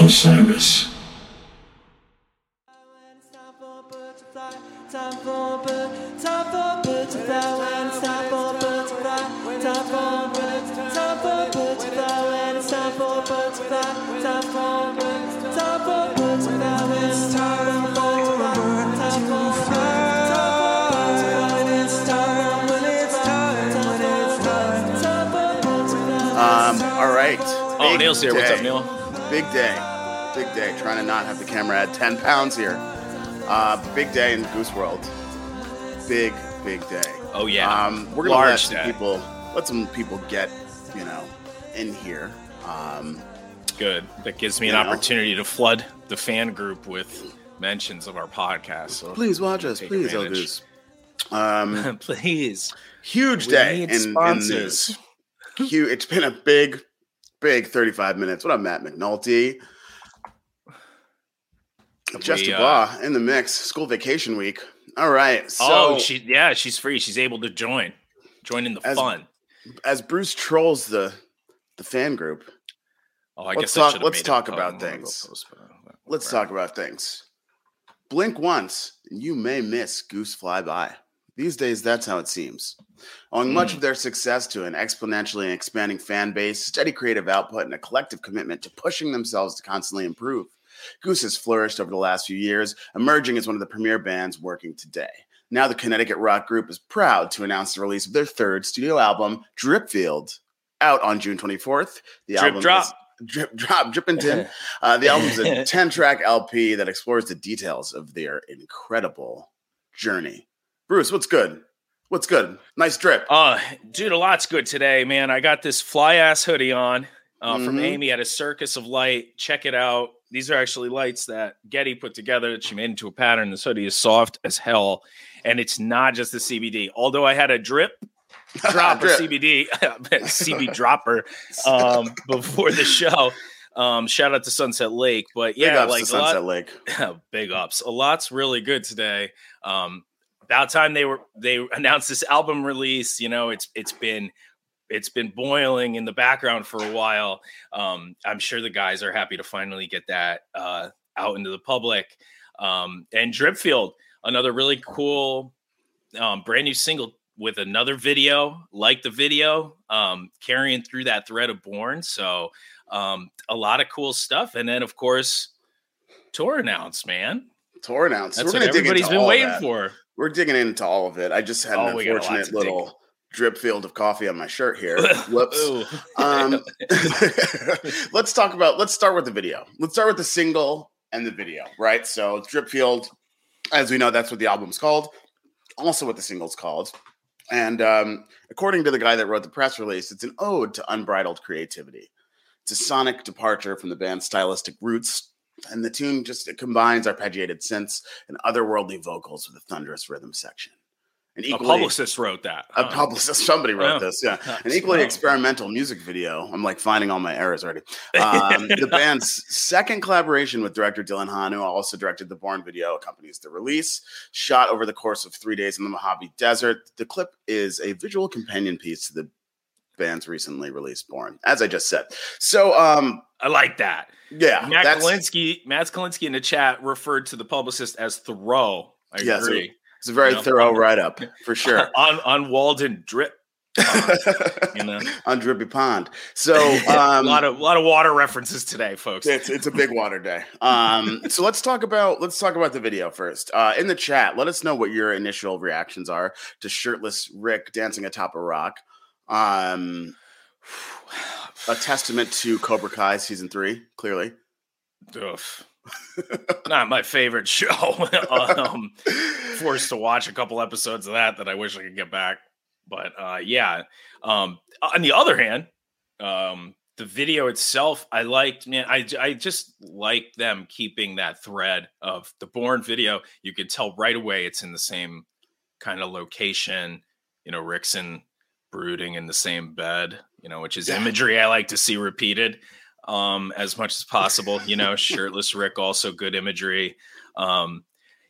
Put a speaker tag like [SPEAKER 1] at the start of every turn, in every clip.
[SPEAKER 1] Osiris.
[SPEAKER 2] Time for a bird, time for
[SPEAKER 3] Oh, Neil's here. What's up. Neil?
[SPEAKER 4] Big day. Big day. Trying to not have the camera add 10 pounds here. Uh, big day in Goose World. Big, big day.
[SPEAKER 3] Oh yeah.
[SPEAKER 4] Um, we're gonna let some
[SPEAKER 3] day.
[SPEAKER 4] people let some people get you know in here. Um,
[SPEAKER 3] Good. That gives me an
[SPEAKER 4] know.
[SPEAKER 3] opportunity to flood the fan group with mentions of our podcast. So
[SPEAKER 4] please watch us, please, El. Goose. Um,
[SPEAKER 3] please.
[SPEAKER 4] huge
[SPEAKER 3] We
[SPEAKER 4] day
[SPEAKER 3] need
[SPEAKER 4] in, in
[SPEAKER 3] sponsors.
[SPEAKER 4] news. Huge. It's been a big, big 35 minutes. What up, Matt McNulty?
[SPEAKER 3] We, uh,
[SPEAKER 4] in the mix. School vacation week. All right. So
[SPEAKER 3] oh, she yeah, she's free. She's able to join. Join in the
[SPEAKER 4] As-
[SPEAKER 3] fun.
[SPEAKER 4] as Bruce trolls the the fan group,
[SPEAKER 3] Oh, I
[SPEAKER 4] let's
[SPEAKER 3] guess
[SPEAKER 4] talk- let's talk about things.
[SPEAKER 3] post, uh,
[SPEAKER 4] let's talk about things. Blink once, and you may miss Goose Fly By. These days, that's how it seems. Owing much
[SPEAKER 3] Hmm.
[SPEAKER 4] of their success to an exponentially expanding fan base, steady creative output, and a collective commitment to pushing themselves to constantly improve, Goose has flourished over the last few years, emerging as one of the premier bands working today. Now, the Connecticut rock group is proud to announce the release of their third studio album, Dripfield, out on June 24th. The
[SPEAKER 3] Drip
[SPEAKER 4] album
[SPEAKER 3] drop.
[SPEAKER 4] is drip drop drippington. Uh, the album's a 10 track LP that explores the details of their incredible journey. Bruce, what's good? What's good? Nice drip.
[SPEAKER 3] Uh, dude, a lot's good today, man. I got this fly ass hoodie on uh, from
[SPEAKER 4] Mhm.
[SPEAKER 3] Amy at a Circus of Light. Check it out. These are actually lights that Getty put together that she made into a pattern. This hoodie is soft as hell, and it's not just the CBD. Although I had a drip drop
[SPEAKER 4] Drip.
[SPEAKER 3] of CBD, CB dropper um, before the show. Um, shout out to Sunset Lake, but yeah, like a lot-
[SPEAKER 4] Sunset Lake.
[SPEAKER 3] big ups. A lot's really good today. Um, about time they were they announced this album release. You know, it's it's been it's been boiling in the background for a while. Um, I'm sure the guys are happy to finally get that uh, out into the public. Um, and Dripfield, another really cool um, brand new single with another video like the video, um, carrying through that thread of Borne. So um, a lot of cool stuff. And then of course, tour announced, man.
[SPEAKER 4] Tour announced.
[SPEAKER 3] That's
[SPEAKER 4] We're
[SPEAKER 3] what
[SPEAKER 4] gonna dig into
[SPEAKER 3] been waiting
[SPEAKER 4] that.
[SPEAKER 3] for.
[SPEAKER 4] We're digging into all of it. I just had
[SPEAKER 3] Oh,
[SPEAKER 4] an
[SPEAKER 3] we got a lot
[SPEAKER 4] unfortunate
[SPEAKER 3] to dig.
[SPEAKER 4] little drip field of coffee on my shirt here. Whoops. Um, let's talk about. Let's start with the video. Let's start with the single and the video, right? So, drip field, as we know, that's what the album's called. Also, what the single's called. And um, according to the guy that wrote the press release, it's an ode to unbridled creativity. It's a sonic departure from the band's stylistic roots, and the tune just it combines arpeggiated synths and otherworldly vocals with a thunderous rhythm section. An
[SPEAKER 3] a publicist wrote that.
[SPEAKER 4] a publicist, somebody wrote
[SPEAKER 3] Oh.
[SPEAKER 4] this, yeah
[SPEAKER 3] Huh.
[SPEAKER 4] an equally experimental music video. I'm like finding all my errors already. Um, the band's second collaboration with director Dylan Hahn, who also directed the Borne video, accompanies the release. Shot over the course of three days in the Mojave Desert, the clip is a visual companion piece to the band's recently released Borne, as I just said. So, um,
[SPEAKER 3] I like that.
[SPEAKER 4] yeah,
[SPEAKER 3] Matt Kalinsky, Matt Kalinsky in the chat referred to the publicist as Thoreau. I
[SPEAKER 4] Yes,
[SPEAKER 3] agree.
[SPEAKER 4] it's a very
[SPEAKER 3] you know,
[SPEAKER 4] thorough write up for sure.
[SPEAKER 3] on on Walden drip. You know,
[SPEAKER 4] On Drippy Pond. So,
[SPEAKER 3] a
[SPEAKER 4] um,
[SPEAKER 3] lot of lot of water references today, folks.
[SPEAKER 4] It's, it's a big water day. Um, so let's talk about let's talk about the video first. Uh, in the chat, let us know what your initial reactions are to shirtless Rick dancing atop a rock. Um, a testament to Cobra Kai season three, clearly.
[SPEAKER 3] Oof. Not my favorite show. um, forced to watch a couple episodes of that that I wish I could get back. But uh, yeah. Um, on the other hand, um, the video itself, I liked. Man, I I just like them keeping that thread of the Borne video. You can tell right away it's in the same kind of location. You know, Rickson brooding in the same bed. You know, which is
[SPEAKER 4] Yeah.
[SPEAKER 3] imagery I like to see repeated um as much as possible you know shirtless rick also good imagery um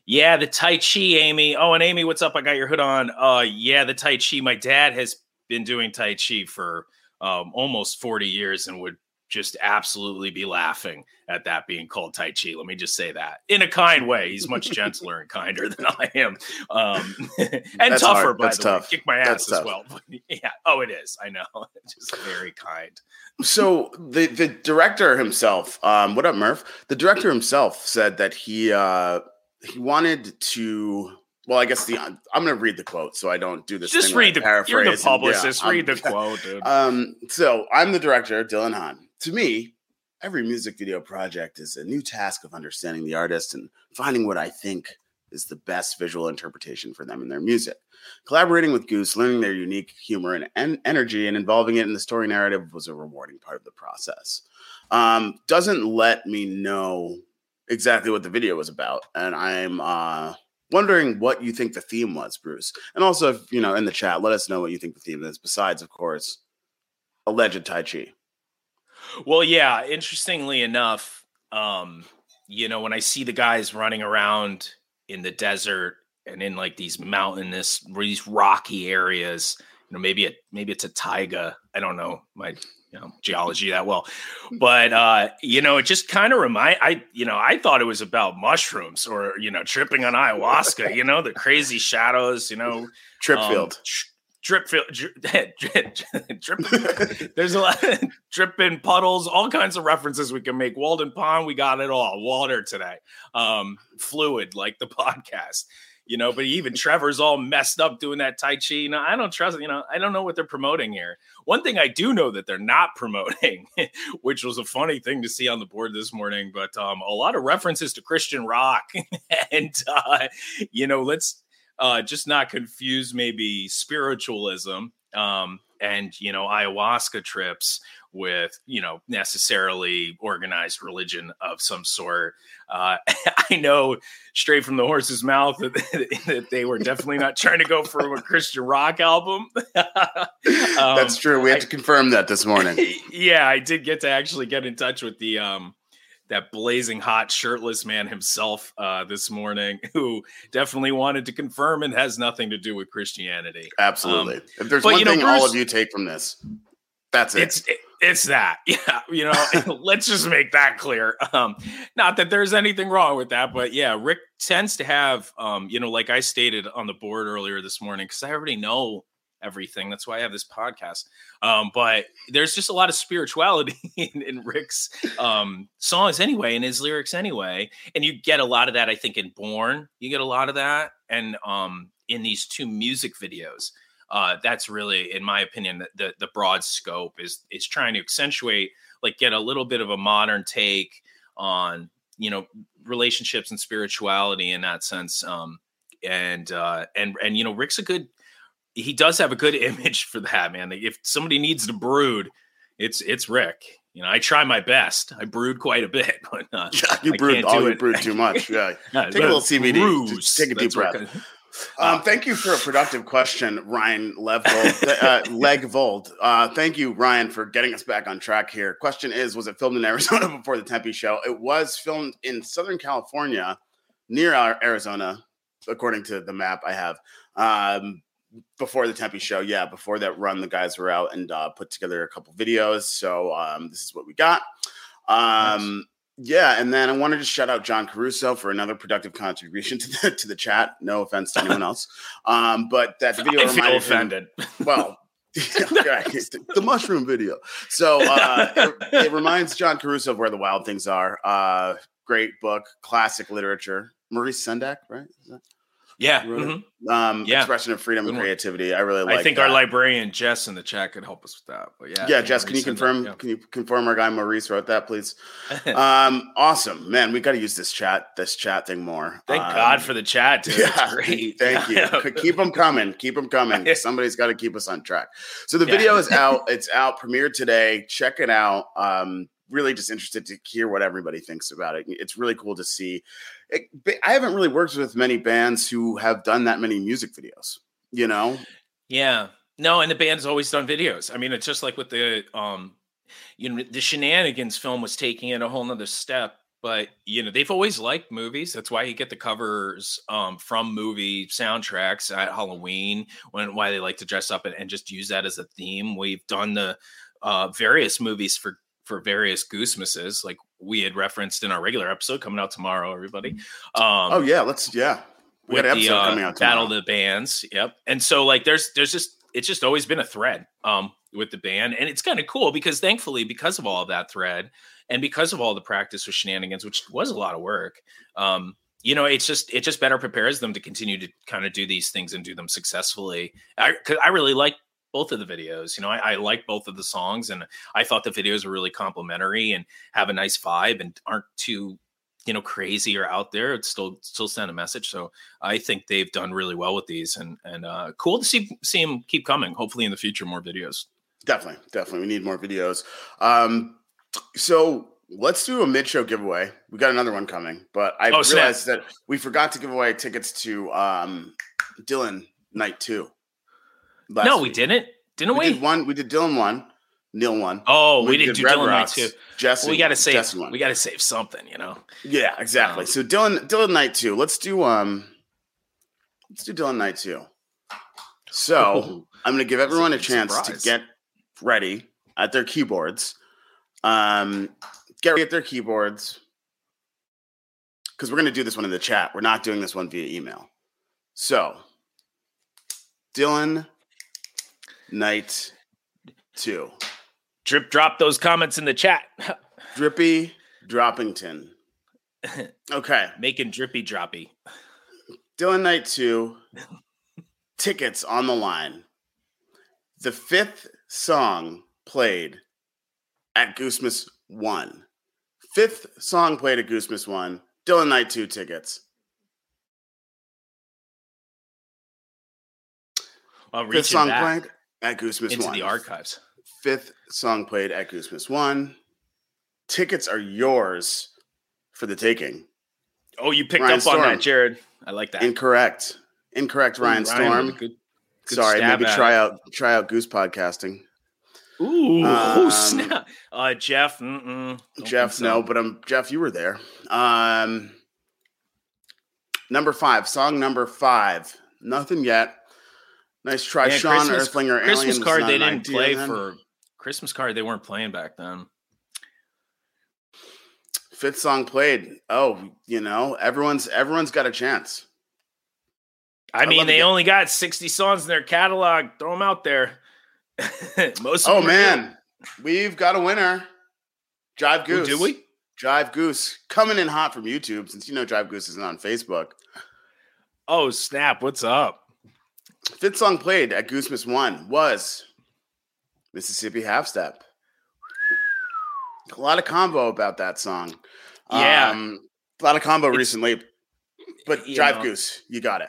[SPEAKER 3] yeah the tai chi amy oh and amy what's up i got your hood on uh yeah the tai chi my dad has been doing tai chi for um almost 40 years and would just absolutely be laughing at that being called Tai Chi. Let me just say that in a kind way. He's much gentler and kinder than I am, um, and
[SPEAKER 4] That's
[SPEAKER 3] tougher.
[SPEAKER 4] hard.
[SPEAKER 3] By
[SPEAKER 4] That's
[SPEAKER 3] the
[SPEAKER 4] tough.
[SPEAKER 3] way, kick my ass
[SPEAKER 4] That's
[SPEAKER 3] as
[SPEAKER 4] tough.
[SPEAKER 3] well. But yeah, oh, it is. I know. just very kind.
[SPEAKER 4] So the the director himself, um, what up, Murph? The director himself said that he uh, he wanted to. Well, I guess the I'm going to read the quote so I don't do this.
[SPEAKER 3] Just read the.
[SPEAKER 4] paraphrase.
[SPEAKER 3] You're the
[SPEAKER 4] and- yeah,
[SPEAKER 3] publicist.
[SPEAKER 4] I'm-
[SPEAKER 3] read the quote, dude.
[SPEAKER 4] Um, so I'm the director, Dylan Hahn. To me, every music video project is a new task of understanding the artist and finding what I think is the best visual interpretation for them and their music. Collaborating with Goose, learning their unique humor and, en- energy, and involving it in the story narrative was a rewarding part of the process. Um, doesn't let me know exactly what the video was about, and I'm uh, wondering what you think the theme was, Bruce. And also, if you know, in the chat, let us know what you think the theme is. Besides, of course, alleged Tai Chi.
[SPEAKER 3] Well, yeah. Interestingly enough, um, you know, when I see the guys running around in the desert and in like these mountainous, these rocky areas, you know, maybe it maybe it's a taiga. I don't know my you know geology that well, but uh, you know, it just kind of remind I you know I thought it was about mushrooms or you know tripping on ayahuasca. You know, the crazy shadows. You know,
[SPEAKER 4] Tripfield.
[SPEAKER 3] um, tr- drip field, drip, drip, drip, there's a lot of dripping puddles, all kinds of references we can make. Walden Pond, we got it all. Water today, um, fluid like the podcast, you know. But even Trevor's all messed up doing that Tai Chi. You know, I don't trust. You know, I don't know what they're promoting here. One thing I do know that they're not promoting, which was a funny thing to see on the board this morning, but um, a lot of references to Christian rock, and uh, you know, let's uh, just not confuse maybe spiritualism um, and you know ayahuasca trips with you know necessarily organized religion of some sort. Uh, I know straight from the horse's mouth that, that they were definitely not trying to go for a Christian rock album. Um,
[SPEAKER 4] That's true. We had
[SPEAKER 3] I-
[SPEAKER 4] to confirm that this morning.
[SPEAKER 3] yeah, I did get to actually get in touch with the um that blazing hot shirtless man himself uh this morning who definitely wanted to confirm and has nothing to do with Christianity.
[SPEAKER 4] Absolutely.
[SPEAKER 3] Um,
[SPEAKER 4] if there's
[SPEAKER 3] but,
[SPEAKER 4] one
[SPEAKER 3] you know,
[SPEAKER 4] thing all of you take from this, that's it.
[SPEAKER 3] It's it's that. Yeah, you know, let's just make that clear. Um not that there's anything wrong with that, but yeah, Rick tends to have um you know like I stated on the board earlier this morning cuz I already know everything. That's why I have this podcast. Um, but there's just a lot of spirituality in, in Rick's um, songs anyway, in his lyrics anyway. And you get a lot of that, I think, in Borne. You get a lot of that. And um, in these two music videos, uh, that's really, in my opinion, the, the, the broad scope is is trying to accentuate, like get a little bit of a modern take on, you know, relationships and spirituality in that sense. Um, and uh, and and you know, Rick's a good he does have a good image for that man. If somebody needs to brood, it's it's Rick. You know, I try my best. I brood quite a bit, but uh,
[SPEAKER 4] Yeah, you
[SPEAKER 3] I
[SPEAKER 4] all
[SPEAKER 3] do
[SPEAKER 4] you brewed too much. Yeah.
[SPEAKER 3] yeah,
[SPEAKER 4] Take a little CBD. Take a deep
[SPEAKER 3] That's
[SPEAKER 4] breath. Um, thank you for a productive question, Ryan Levvold, uh, Legvold. Uh, thank you, Ryan, for getting us back on track here. Question is, was it filmed in Arizona before the Tempe show? It was filmed in Southern California, near Ar- Arizona, according to the map I have. Um, before the Tempe show, yeah, before that run, the guys were out and uh, put together a couple videos. So um, this is what we got. Um, yeah, and then I wanted to shout out John Caruso for another productive contribution to the to the chat. No offense to anyone else, um, but that video
[SPEAKER 3] I
[SPEAKER 4] reminded him-
[SPEAKER 3] offended.
[SPEAKER 4] well, yeah, the mushroom video. So uh, it, it reminds John Caruso of where the wild things are. Uh, great book, classic literature. Maurice Sendak, right? Is that-
[SPEAKER 3] yeah,
[SPEAKER 4] Wrote it?
[SPEAKER 3] mhm.
[SPEAKER 4] Um,
[SPEAKER 3] Yeah.
[SPEAKER 4] expression of freedom and creativity. I really like.
[SPEAKER 3] I think
[SPEAKER 4] that.
[SPEAKER 3] our librarian Jess in the chat could help us with that. But yeah,
[SPEAKER 4] Yeah, Jess, can you
[SPEAKER 3] resend that,
[SPEAKER 4] confirm?
[SPEAKER 3] yeah.
[SPEAKER 4] Can you confirm our guy Maurice wrote that, please? um, awesome, man. We got to use this chat, this chat thing more.
[SPEAKER 3] Thank
[SPEAKER 4] Um,
[SPEAKER 3] God for the chat, dude.
[SPEAKER 4] Yeah,
[SPEAKER 3] It's great.
[SPEAKER 4] thank you. Keep them coming. Keep them coming. Somebody's got to keep us on track. So the
[SPEAKER 3] Yeah.
[SPEAKER 4] video is out. It's out. Premiered today. Check it out. Um, really just interested to hear what everybody thinks about it. It's really cool to see. It, I haven't really worked with many bands who have done that many music videos. You know,
[SPEAKER 3] Yeah. No, and the band's always done videos. I mean, it's just like with the um, you know, the shenanigans film was taking it a whole nother step. But you know, they've always liked movies. That's why you get the covers um from movie soundtracks at Halloween, when why they like to dress up and, and just use that as a theme. We've done the uh various movies for for various goosemasses, like we had referenced in our regular episode coming out tomorrow. Everybody, um,
[SPEAKER 4] oh yeah, let's yeah. We got an
[SPEAKER 3] the uh,
[SPEAKER 4] coming out
[SPEAKER 3] battle of the bands. Yep. And so like there's there's just it's just always been a thread um with the band and it's kind of cool because thankfully because of all of that thread and because of all the practice with shenanigans which was a lot of work um you know it's just it just better prepares them to continue to kind of do these things and do them successfully i 'cause i really like both of the videos you know I, I like both of the songs and i thought the videos were really complimentary and have a nice vibe and aren't too you know crazy or out there it's still still send a message so i think they've done really well with these and and uh cool to see see them keep coming hopefully in the future more videos
[SPEAKER 4] Definitely, definitely. We need more videos. Um, so let's do a mid-show giveaway. We got another one coming, but I
[SPEAKER 3] Oh, snap.
[SPEAKER 4] realized that we forgot to give away tickets to um, Dylan Night Two.
[SPEAKER 3] No we didn't didn't
[SPEAKER 4] We
[SPEAKER 3] we,
[SPEAKER 4] did one. We did Dylan one. Neil one.
[SPEAKER 3] oh we, didn't do
[SPEAKER 4] Red
[SPEAKER 3] dylan night
[SPEAKER 4] Rocks,
[SPEAKER 3] too
[SPEAKER 4] Jesse.
[SPEAKER 3] we gotta save
[SPEAKER 4] Jesse one.
[SPEAKER 3] we gotta save something you know
[SPEAKER 4] Yeah, exactly.
[SPEAKER 3] Um,
[SPEAKER 4] so Dylan Dylan Night Two. Let's do um, let's do Dylan Night Two. So I'm going to give everyone a
[SPEAKER 3] a
[SPEAKER 4] chance
[SPEAKER 3] surprise.
[SPEAKER 4] to get ready at their keyboards. Um, get ready at their keyboards because we're going to do this one in the chat. We're not doing this one via email. So, Dylan Night Two,
[SPEAKER 3] drip drop those comments in the chat
[SPEAKER 4] Drippy Droppington. Okay,
[SPEAKER 3] making drippy droppy
[SPEAKER 4] Dylan Night Two. Tickets on the line. The fifth song played at Goosemas One. Fifth song played at Goosemas One. Dylan Night Two tickets.
[SPEAKER 3] i'm
[SPEAKER 4] Fifth song
[SPEAKER 3] back
[SPEAKER 4] played at Goosemas
[SPEAKER 3] into
[SPEAKER 4] One.
[SPEAKER 3] the archives
[SPEAKER 4] Fifth song played at Goosemas One. Tickets are yours for the taking.
[SPEAKER 3] oh you picked
[SPEAKER 4] Ryan
[SPEAKER 3] up on that jared i like that
[SPEAKER 4] Incorrect. Incorrect,
[SPEAKER 3] Ooh,
[SPEAKER 4] Ryan Storm.
[SPEAKER 3] good- good
[SPEAKER 4] Sorry, maybe try
[SPEAKER 3] it.
[SPEAKER 4] out try out Goose podcasting.
[SPEAKER 3] Ooh,
[SPEAKER 4] Um,
[SPEAKER 3] snap. Uh, Jeff,
[SPEAKER 4] Jeff,
[SPEAKER 3] so.
[SPEAKER 4] no, but um, Jeff, you were there. Um, number five, song number five. Nothing yet. Nice try,
[SPEAKER 3] Yeah,
[SPEAKER 4] Sean
[SPEAKER 3] Christmas-
[SPEAKER 4] Earthlinger.
[SPEAKER 3] Christmas
[SPEAKER 4] Alien
[SPEAKER 3] card they didn't play
[SPEAKER 4] then.
[SPEAKER 3] for Christmas card they weren't playing back then.
[SPEAKER 4] fifth song played. Oh, you know, everyone's everyone's got a chance.
[SPEAKER 3] I,
[SPEAKER 4] I
[SPEAKER 3] mean, they only got 60 songs in their catalog. Throw them out there. Most
[SPEAKER 4] Oh man, we've got a winner. Jive
[SPEAKER 3] good. Ooh,
[SPEAKER 4] Goose.
[SPEAKER 3] do we?
[SPEAKER 4] Jive Goose coming in hot from YouTube since you know Jive Goose isn't on Facebook.
[SPEAKER 3] Oh, snap. What's up?
[SPEAKER 4] Fifth song played at Goosemas One was Mississippi Half Step. A lot of combo about that song.
[SPEAKER 3] Yeah.
[SPEAKER 4] Um, a lot of combo
[SPEAKER 3] It's-
[SPEAKER 4] recently. But Jive
[SPEAKER 3] know.
[SPEAKER 4] Goose, you got it.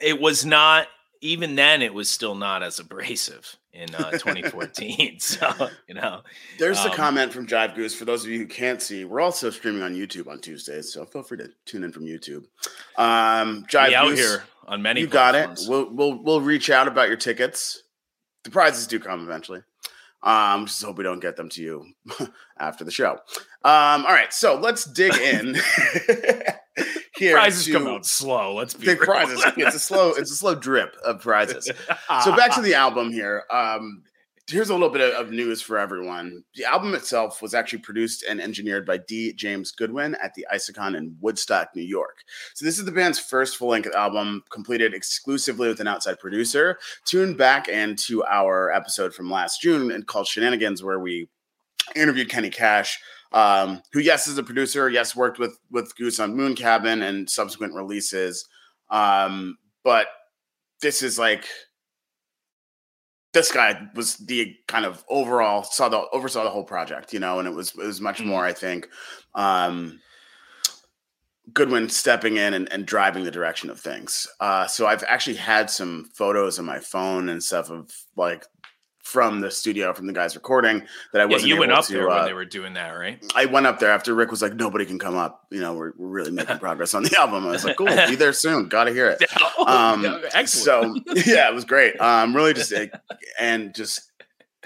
[SPEAKER 3] It was not, even then, it was still not as abrasive in uh, 2014. so, you know,
[SPEAKER 4] There's a
[SPEAKER 3] Um,
[SPEAKER 4] comment from Jive Goose. For those of you who can't see, we're also streaming on YouTube on Tuesdays, so feel free to tune in from YouTube. Um, Jive
[SPEAKER 3] be out here on many
[SPEAKER 4] you got it. We'll we'll we'll reach out about your tickets. The prizes do come eventually. Um, just hope we don't get them to you after the show. Um, all right, so let's dig in here.
[SPEAKER 3] Prizes
[SPEAKER 4] to
[SPEAKER 3] come out slow. Let's be
[SPEAKER 4] the
[SPEAKER 3] real.
[SPEAKER 4] prizes. It's a slow, it's a slow drip of prizes. So back to the album here. Um, here's a little bit of, news for everyone. The album itself was actually produced and engineered by D. James Goodwin at the Isokon in Woodstock, New York. So this is the band's first full-length album completed exclusively with an outside producer. Tuned back into our episode from last June and called Shenanigans, where we interviewed Kenny Cash, um, who yes is a producer, yes worked with with Goose on Moon Cabin and subsequent releases, um, but this is like this guy was the kind of overall saw the oversaw the whole project, you know, and it was it was much
[SPEAKER 3] Mhm.
[SPEAKER 4] more, I think, um, Goodwin stepping in and, and driving the direction of things. Uh, so I've actually had some photos on my phone and stuff of like from the studio from the guys recording that I
[SPEAKER 3] Yeah,
[SPEAKER 4] wasn't
[SPEAKER 3] you went up
[SPEAKER 4] to,
[SPEAKER 3] there
[SPEAKER 4] uh,
[SPEAKER 3] when they were doing that, right?
[SPEAKER 4] I went up there after Rick was like, nobody can come up. You know, we're, we're really making progress on the album. I was like, cool, be there soon. Got to hear it.
[SPEAKER 3] Oh,
[SPEAKER 4] Um,
[SPEAKER 3] yeah,
[SPEAKER 4] So yeah, it was great. Um, really just and just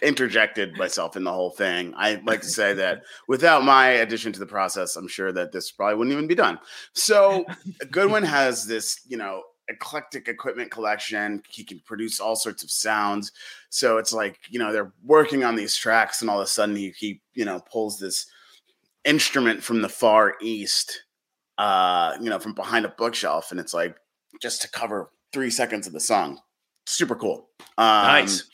[SPEAKER 4] interjected myself in the whole thing. I like to say that without my addition to the process, I'm sure that this probably wouldn't even be done. So Goodwin has this, you know, eclectic equipment collection. He can produce all sorts of sounds. So it's like, you know, they're working on these tracks and all of a sudden he, he you know, pulls this instrument from the far east, uh, you know, from behind a bookshelf. And it's like just to cover three seconds of the song. Super cool. Um,
[SPEAKER 3] Nice.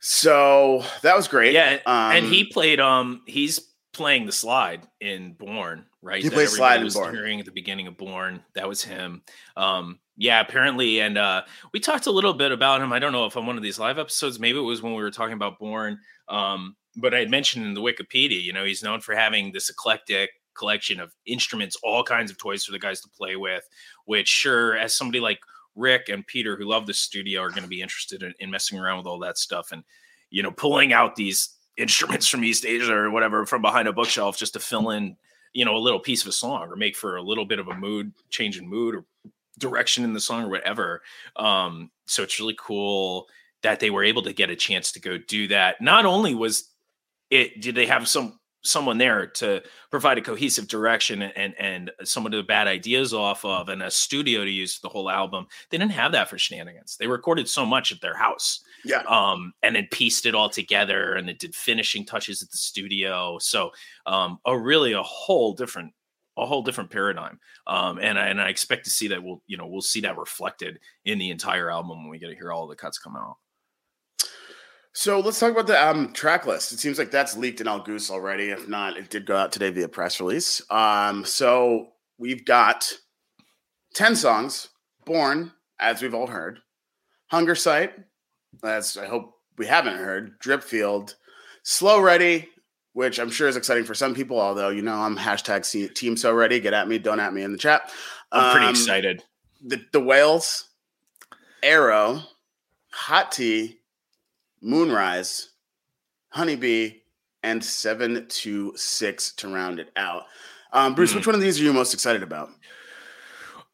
[SPEAKER 4] So that was great.
[SPEAKER 3] Yeah, and
[SPEAKER 4] Um,
[SPEAKER 3] he played. Um, he's playing the slide in Borne, right?
[SPEAKER 4] He plays slide in
[SPEAKER 3] was
[SPEAKER 4] Borne.
[SPEAKER 3] Hearing at the beginning of Borne, that was him. Um, yeah, apparently, and uh, we talked a little bit about him. I don't know if on one of these live episodes, maybe it was when we were talking about Borne. Um, but I had mentioned in the Wikipedia, you know, he's known for having this eclectic collection of instruments, all kinds of toys for the guys to play with. Which, sure, as somebody like Rick and Peter who love the studio are going to be interested in, in messing around with all that stuff and you know pulling out these instruments from East Asia or whatever from behind a bookshelf just to fill in you know a little piece of a song or make for a little bit of a mood change in mood or direction in the song or whatever. Um, so it's really cool that they were able to get a chance to go do that. Not only was it did they have some someone there to provide a cohesive direction and and someone to bad ideas off of and a studio to use the whole album they didn't have that for shenanigans they recorded so much at their house
[SPEAKER 4] yeah.
[SPEAKER 3] um and then pieced it all together and it did finishing touches at the studio so um a really a whole different a whole different paradigm um and I, and I expect to see that we'll you know we'll see that reflected in the entire album when we get to hear all the cuts come out
[SPEAKER 4] So let's talk about the um, track list. It seems like that's leaked in Al Goose already. If not, it did go out today via press release. Um, so we've got 10 songs Borne, as we've all heard, Hungersite, as I hope we haven't heard, Dripfield, Slow Ready, which I'm sure is exciting for some people, although, you know, I'm hashtag Team So Ready. Get at me, don't at me in the chat.
[SPEAKER 3] i'm pretty
[SPEAKER 4] Um,
[SPEAKER 3] excited
[SPEAKER 4] The, the Whales, Arrow, Hot Tea, Moonrise, Honeybee, and seven to six to round it out. Um, Bruce,
[SPEAKER 3] Hmm.
[SPEAKER 4] which one of these are you most excited about?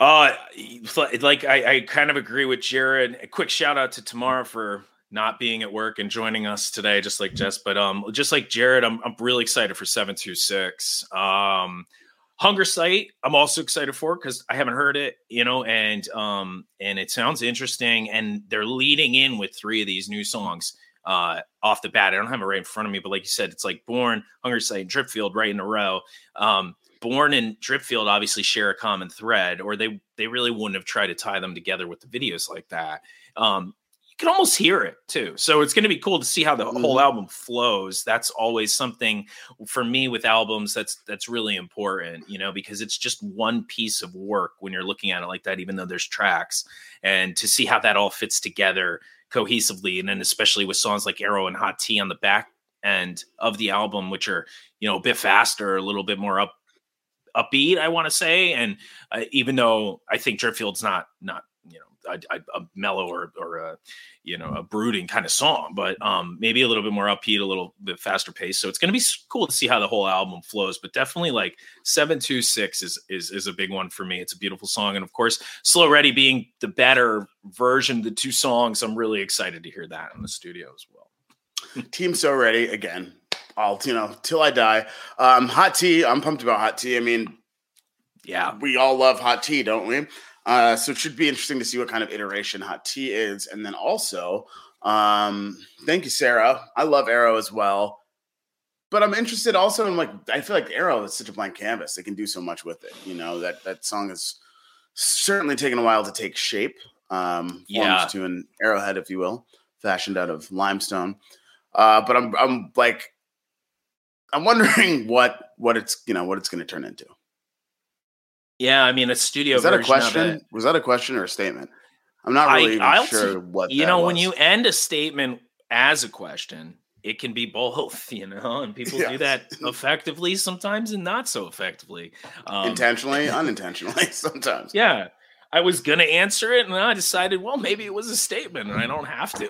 [SPEAKER 3] Uh, like I, I kind of agree with Jared. A quick shout out to Tamara for not being at work and joining us today, just like Jess. But um, just like Jared, I'm I'm really excited for seven two six. Um, Hungersite, I'm also excited for because I haven't heard it, you know, and um, and it sounds interesting. And they're leading in with three of these new songs uh off the bat. I don't have it right in front of me, but like you said, it's like Borne, Hunger Site, Sight, Dripfield right in a row. Um, Borne and Dripfield obviously share a common thread, or they they really wouldn't have tried to tie them together with the videos like that. Um, you can almost hear it too. So it's going to be cool to see how the whole
[SPEAKER 4] Mhm.
[SPEAKER 3] album flows. That's always something for me with albums that's that's really important, you know, because it's just one piece of work when you're looking at it like that, even though there's tracks, and to see how that all fits together cohesively, and then especially with songs like Arrow and Hot Tea on the back end of the album, which are you know a bit faster, a little bit more up upbeat, I want to say, and uh, even though I think Dripfield's not not you know a, a, mellow or or a you know a brooding kind of song, but um maybe a little bit more upbeat, a little bit faster pace. So it's going to be cool to see how the whole album flows. But definitely like seven two six is is is a big one for me. It's a beautiful song, and of course, Slow Ready being the better version the two songs. I'm really excited to hear that in the studio as well.
[SPEAKER 4] Team So Ready again. I'll you know till I die. Um, hot tea. I'm pumped about hot tea. I mean,
[SPEAKER 3] Yeah,
[SPEAKER 4] we all love hot tea, don't we? Uh, so it should be interesting to see what kind of iteration hot tea is, and then also, um, thank you, Sarah. I love Arrow as well, but I'm interested also in like I feel like Arrow is such a blank canvas; they can do so much with it. You know that that song has certainly taken a while to take shape. Um,
[SPEAKER 3] Yeah.
[SPEAKER 4] to an arrowhead, if you will, fashioned out of limestone. Uh, but I'm I'm like I'm wondering what what it's you know what it's going to turn into.
[SPEAKER 3] yeah. I mean, a studio
[SPEAKER 4] Is that a question? Was that a question or a statement? I'm not
[SPEAKER 3] I-
[SPEAKER 4] really
[SPEAKER 3] I'll
[SPEAKER 4] sure
[SPEAKER 3] t-
[SPEAKER 4] what
[SPEAKER 3] you know when you end a statement as a question it can be both you know and people do that effectively sometimes and not so effectively um,
[SPEAKER 4] intentionally, unintentionally, sometimes.
[SPEAKER 3] yeah i was gonna answer it and then i decided well maybe it was a statement and i don't have to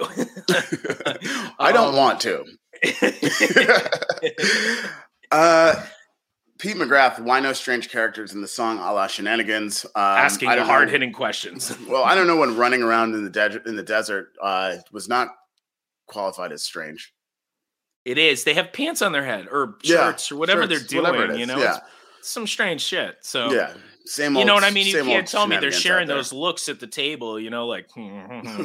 [SPEAKER 4] I don't
[SPEAKER 3] Um,
[SPEAKER 4] want to. uh, Pete McGrath, why no strange characters in the song a la shenanigans? Um,
[SPEAKER 3] asking
[SPEAKER 4] I
[SPEAKER 3] the hard-hitting questions
[SPEAKER 4] Well, I don't know when running around in the de- in the desert uh, was not qualified as strange.
[SPEAKER 3] it is they have pants on their head or
[SPEAKER 4] Yeah,
[SPEAKER 3] shirts or whatever
[SPEAKER 4] Shirts,
[SPEAKER 3] they're doing
[SPEAKER 4] whatever
[SPEAKER 3] you know
[SPEAKER 4] yeah,
[SPEAKER 3] It's some strange shit so
[SPEAKER 4] yeah. Same
[SPEAKER 3] you know what I mean? You can't tell me they're sharing those looks at the table, you know, like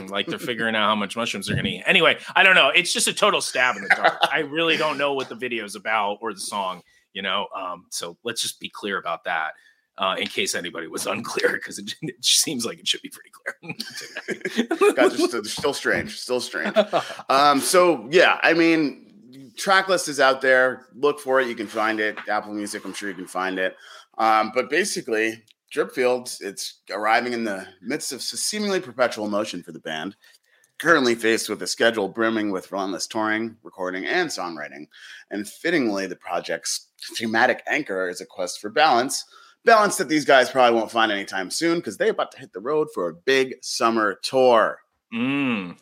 [SPEAKER 3] like they're figuring out how much mushrooms they're gonna eat. Anyway, I don't know. It's just a total stab in the dark. I really don't know what the video is about or the song, you know. Um, so let's just be clear about that. Uh, in case anybody was unclear, because it, it seems like it should be pretty clear.
[SPEAKER 4] God, just still, still strange, still strange. Um, so yeah, I mean, track list is out there. Look for it. You can find it. Apple Music, I'm sure you can find it. Um, but basically, Dripfield, it's arriving in the midst of seemingly perpetual motion for the band. Currently faced with a schedule brimming with relentless touring, recording, and songwriting. And fittingly, the project's thematic anchor is a quest for balance. Balance that these guys probably won't find anytime soon because they're about to hit the road for a big summer tour.
[SPEAKER 3] Mm.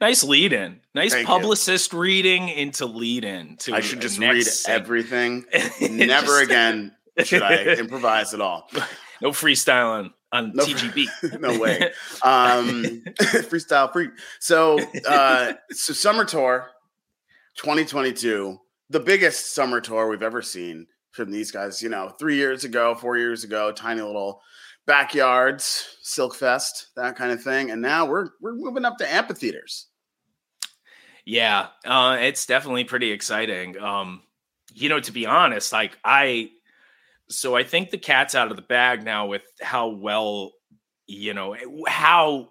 [SPEAKER 3] Nice lead in. Nice
[SPEAKER 4] Thank you.
[SPEAKER 3] publicist reading into lead in. To
[SPEAKER 4] I should just read everything. Never
[SPEAKER 3] just-
[SPEAKER 4] again should I improvise at all.
[SPEAKER 3] No freestyling on
[SPEAKER 4] No-
[SPEAKER 3] TGB.
[SPEAKER 4] no way. Um, freestyle free. So, uh, so summer tour 2022, the biggest summer tour we've ever seen from these guys. You know, three years ago, four years ago, tiny little backyards, Silk Fest, that kind of thing. And now we're we're moving up to amphitheaters.
[SPEAKER 3] Yeah, uh, it's definitely pretty exciting. Um, you know, to be honest, like I, so I think the cat's out of the bag now with how well, you know, how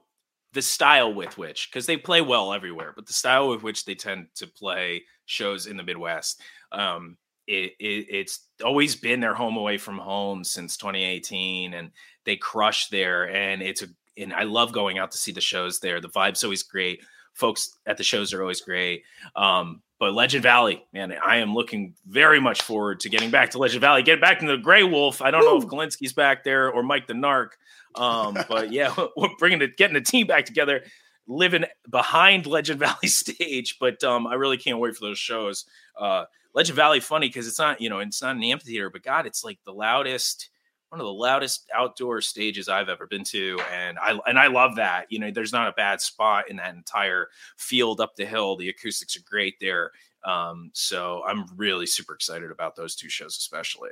[SPEAKER 3] the style with which, because they play well everywhere, but the style with which they tend to play shows in the Midwest, um, it, it, it's always been their home away from home since 2018, and they crush there. And it's a, and I love going out to see the shows there. The vibe's always great folks at the shows are always great. Um, but Legend Valley, man, I am looking very much forward to getting back to Legend Valley, get back into the Grey Wolf. I don't know if Kalinsky's back there or Mike the Narc, um, but yeah, we're bringing it, getting the team back together, living behind Legend Valley stage. But um, I really can't wait for those shows. Uh, Legend Valley, funny because it's not, you know, it's not an amphitheater, but God, it's like the loudest one of the loudest outdoor stages I've ever been to, and I and I love that. You know, there's not a bad spot in that entire field up the hill. The acoustics are great there, um, so I'm really super excited about those two shows, especially.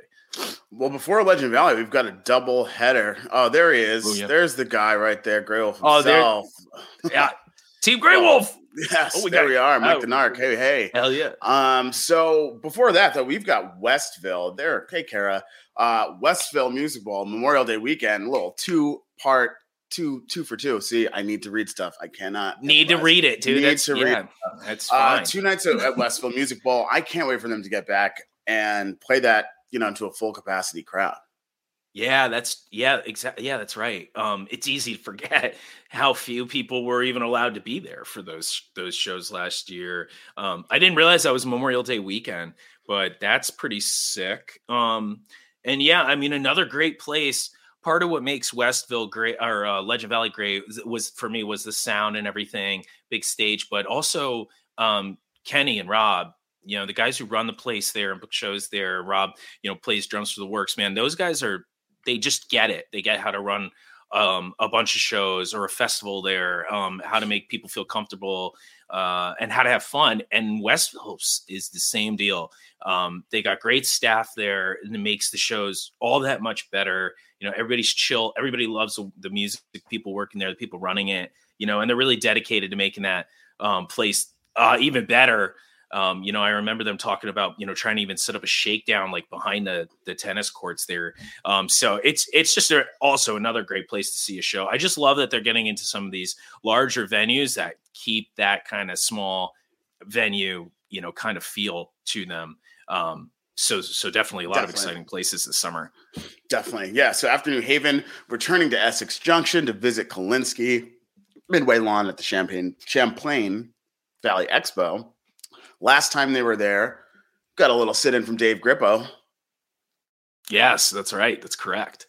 [SPEAKER 4] Well, before Legend Valley, we've got a double header. Oh, there he is.
[SPEAKER 3] Oh, yeah.
[SPEAKER 4] There's the guy right there, Grey Wolf
[SPEAKER 3] Oh, there-
[SPEAKER 4] himself.
[SPEAKER 3] Yeah, Team Grey Wolf.
[SPEAKER 4] Yes,
[SPEAKER 3] Oh, we
[SPEAKER 4] there
[SPEAKER 3] got-
[SPEAKER 4] we are, Mike
[SPEAKER 3] oh.
[SPEAKER 4] the Narc. Hey, hey.
[SPEAKER 3] Hell yeah.
[SPEAKER 4] Um, so before that, though, we've got Westville. There, hey, Kara. Uh, Westville Music Bowl Memorial Day weekend, little two part, two two for two. See, I need to read stuff. I cannot
[SPEAKER 3] Need to read it, dude.
[SPEAKER 4] Need
[SPEAKER 3] That's,
[SPEAKER 4] to read
[SPEAKER 3] yeah, that's
[SPEAKER 4] Uh,
[SPEAKER 3] fine.
[SPEAKER 4] two nights at, Westville Music Bowl. I can't wait for them to get back and play that, you know, to a full capacity crowd.
[SPEAKER 3] Yeah, that's yeah, exactly. Yeah, that's right. Um, it's easy to forget how few people were even allowed to be there for those those shows last year. Um, I didn't realize that was Memorial Day weekend, but that's pretty sick. Um, and yeah, I mean, another great place. Part of what makes Westville great or uh, Legend Valley great was, for me was the sound and everything, big stage, but also um, Kenny and Rob. You know, the guys who run the place there and book shows there. Rob, you know, plays drums for the Werks. Man, those guys are they just get it. They get how to run um, a bunch of shows or a festival there, um, how to make people feel comfortable, uh, and how to have fun. And Westville is the same deal. Um, they got great staff there, and it makes the shows all that much better. You know, everybody's chill. Everybody loves the, the music. People working there, the people running it. You know, and they're really dedicated to making that um, place uh, even better. Um, you know, I remember them talking about you know trying to even set up a shakedown like behind the the tennis courts there. Um, so it's it's just a, also another great place to see a show. I just love that they're getting into some of these larger venues that keep that kind of small venue, you know, kind of feel to them. Um, so so definitely a lot
[SPEAKER 4] Definitely.
[SPEAKER 3] of exciting places this summer.
[SPEAKER 4] Definitely. Yeah. So after New Haven, returning to Essex Junction to visit Kalinsky Midway Lawn at the Champagne Champlain Valley Expo. Last time they were there, got a little sit in from Dave Grippo.
[SPEAKER 3] Yes, that's right. That's correct.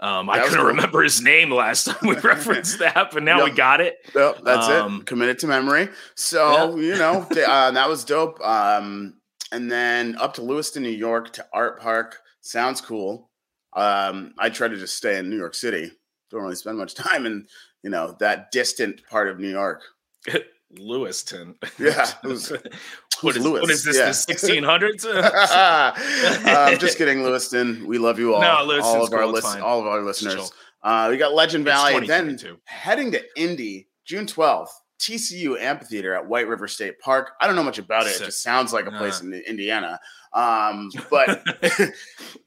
[SPEAKER 3] Um, I
[SPEAKER 4] That
[SPEAKER 3] couldn't
[SPEAKER 4] cool.
[SPEAKER 3] remember his name last time we referenced that, but now we got it.
[SPEAKER 4] Yep, that's
[SPEAKER 3] Um,
[SPEAKER 4] it. Committed to memory. So, you know, uh, that was dope. Um, and then up to Lewiston, New York to Artpark. Sounds cool. Um, I try to just stay in New York City. Don't really spend much time in, you know, that distant part of New York.
[SPEAKER 3] Lewiston.
[SPEAKER 4] Yeah, was-
[SPEAKER 3] What
[SPEAKER 4] Who's
[SPEAKER 3] what is this?
[SPEAKER 4] Yeah.
[SPEAKER 3] The sixteen hundreds?
[SPEAKER 4] um, just kidding, Lewiston. We love you all.
[SPEAKER 3] No, Lewiston's
[SPEAKER 4] all of our
[SPEAKER 3] cool, it's
[SPEAKER 4] listen,
[SPEAKER 3] fine.
[SPEAKER 4] all of our listeners. Uh, we got Legend Valley. Then heading to Indy, June twelfth. TCU Amphitheater at White River State Park. I don't know much about it. It just sounds like a place
[SPEAKER 3] Uh.
[SPEAKER 4] in Indiana. Um, but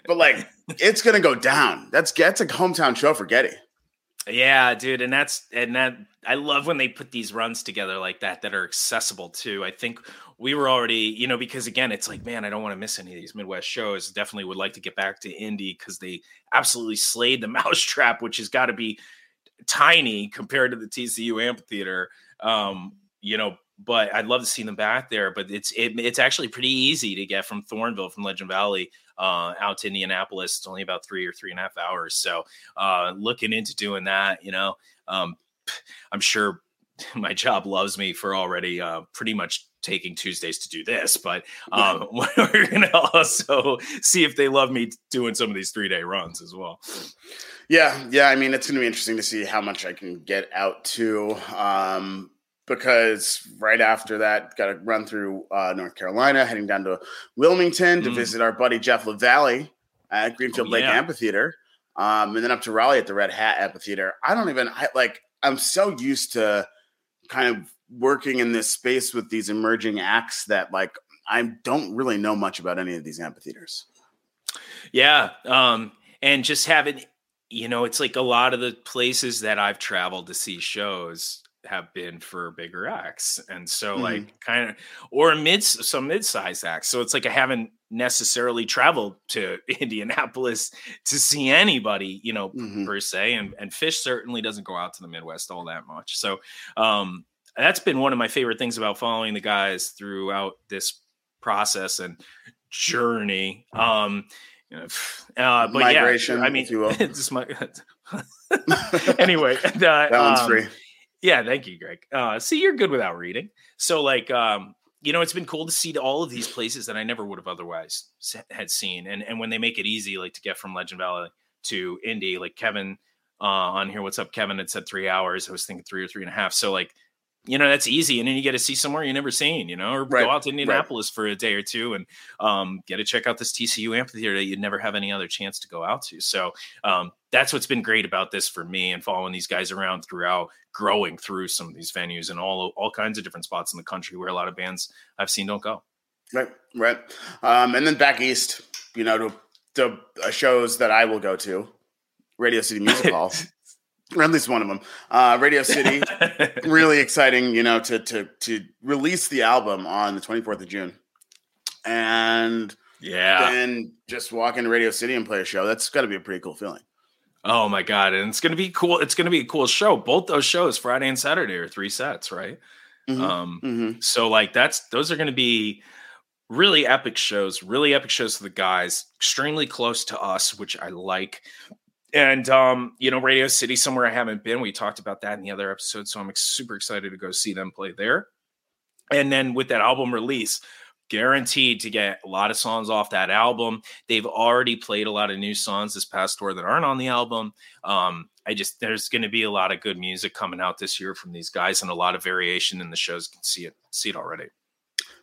[SPEAKER 4] but like it's gonna go down. That's that's a hometown show for Getty.
[SPEAKER 3] Yeah, dude, and that's and that I love when they put these runs together like that that are accessible too. I think we were already, you know, because again, it's like, man, I don't want to miss any of these Midwest shows. Definitely would like to get back to Indy because they absolutely slayed the mousetrap, which has got to be tiny compared to the TCU amphitheater. Um, you know, but I'd love to see them back there. But it's it, it's actually pretty easy to get from Thornville from Legend Valley uh, out to Indianapolis. It's only about three or three and a half hours. So uh, looking into doing that, you know, um, I'm sure my job loves me for already uh, pretty much taking Tuesdays to do this, but um, we're going to also see if they love me doing some of these three day runs as well.
[SPEAKER 4] Yeah, yeah. I mean, it's going to be interesting to see how much I can get out to. Um, because right after that, got to run through uh, North Carolina, heading down to Wilmington to
[SPEAKER 3] Mm.
[SPEAKER 4] visit our buddy Jeff LaValle at Greenfield
[SPEAKER 3] Oh,
[SPEAKER 4] Lake
[SPEAKER 3] yeah.
[SPEAKER 4] Amphitheater, um, and then up to Raleigh at the Red Hat Amphitheater. I don't even I, like. I'm so used to kind of working in this space with these emerging acts that like I don't really know much about any of these amphitheaters.
[SPEAKER 3] Yeah. Um, and just having, you know, it's like a lot of the places that I've traveled to see shows have been for bigger acts. And so
[SPEAKER 4] Mhm.
[SPEAKER 3] like kind of or mid some mid-sized acts. So it's like I haven't necessarily traveled to Indianapolis to see anybody, you know,
[SPEAKER 4] Mhm.
[SPEAKER 3] per se. And and Phish certainly doesn't go out to the Midwest all that much. So um that's been one of my favorite things about following the guys throughout this process and journey. Um, uh, but
[SPEAKER 4] Migration,
[SPEAKER 3] yeah, I mean,
[SPEAKER 4] if you will.
[SPEAKER 3] just my, anyway, the,
[SPEAKER 4] That one's
[SPEAKER 3] um,
[SPEAKER 4] free.
[SPEAKER 3] Yeah, thank you, Greg. Uh, see, you're good without reading. So, like, um, you know, it's been cool to see all of these places that I never would have otherwise had seen. And and when they make it easy, like to get from Legend Valley to Indy, like Kevin uh, on here, what's up, Kevin? It said three hours. I was thinking three or three and a half. So, like, you know, that's easy. And then you get to see somewhere you never seen, you know, or
[SPEAKER 4] Right,
[SPEAKER 3] go out to Indianapolis for a day or two and um, get to check out this TCU amphitheater that you'd never have any other chance to go out to. So um, that's what's been great about this for me and following these guys around throughout, growing through some of these venues and all all kinds of different spots in the country where a lot of bands I've seen don't go.
[SPEAKER 4] Right, right. Um, and then back east, you know, to, to uh, shows that I will go to, Radio City Music Hall, or at least one of them. Uh, Radio City, really exciting, you know, to to to release the album on the 24th of June, and
[SPEAKER 3] yeah.
[SPEAKER 4] and just walk into Radio City and play a show. That's got to be a pretty cool feeling.
[SPEAKER 3] Oh my god, and it's gonna be cool. It's gonna be a cool show. Both those shows, Friday and Saturday, are three sets, right?
[SPEAKER 4] Mhm.
[SPEAKER 3] Um,
[SPEAKER 4] Mhm.
[SPEAKER 3] so like that's those are going to be really epic shows, really epic shows for the guys, extremely close to us, which I like. And um, you know, Radio City, somewhere I haven't been. We talked about that in the other episode, so I'm super excited to go see them play there. And then with that album release, guaranteed to get a lot of songs off that album. They've already played a lot of new songs this past tour that aren't on the album. Um, I just there's going to be a lot of good music coming out this year from these guys, and a lot of variation in the shows. Can see it, see it already.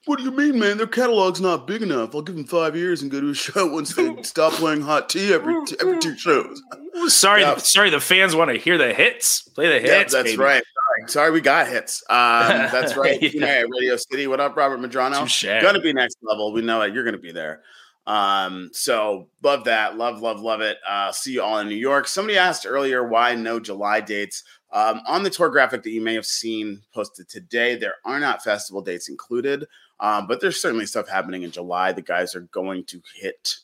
[SPEAKER 4] What do you mean, man? Their catalog's not big enough. I'll give them five years and go to a show once they stop playing hot tea every every two shows.
[SPEAKER 3] Sorry,
[SPEAKER 4] Yeah.
[SPEAKER 3] sorry, the fans want to hear the hits. Play the
[SPEAKER 4] Yeah,
[SPEAKER 3] hits.
[SPEAKER 4] that's
[SPEAKER 3] baby.
[SPEAKER 4] right. Sorry. Sorry, we got hits. Um, that's right.
[SPEAKER 3] Yeah.
[SPEAKER 4] yeah. Radio City. What up, Robert Madrano?
[SPEAKER 3] Touche.
[SPEAKER 4] Gonna be next level. We know it. You're gonna be there. Um, so love that. Love, love, love it. Uh, see you all in New York. Somebody asked earlier why no July dates. Um, on the tour graphic that you may have seen posted today, there are not festival dates included, um, but there's certainly stuff happening in July. The guys are going to hit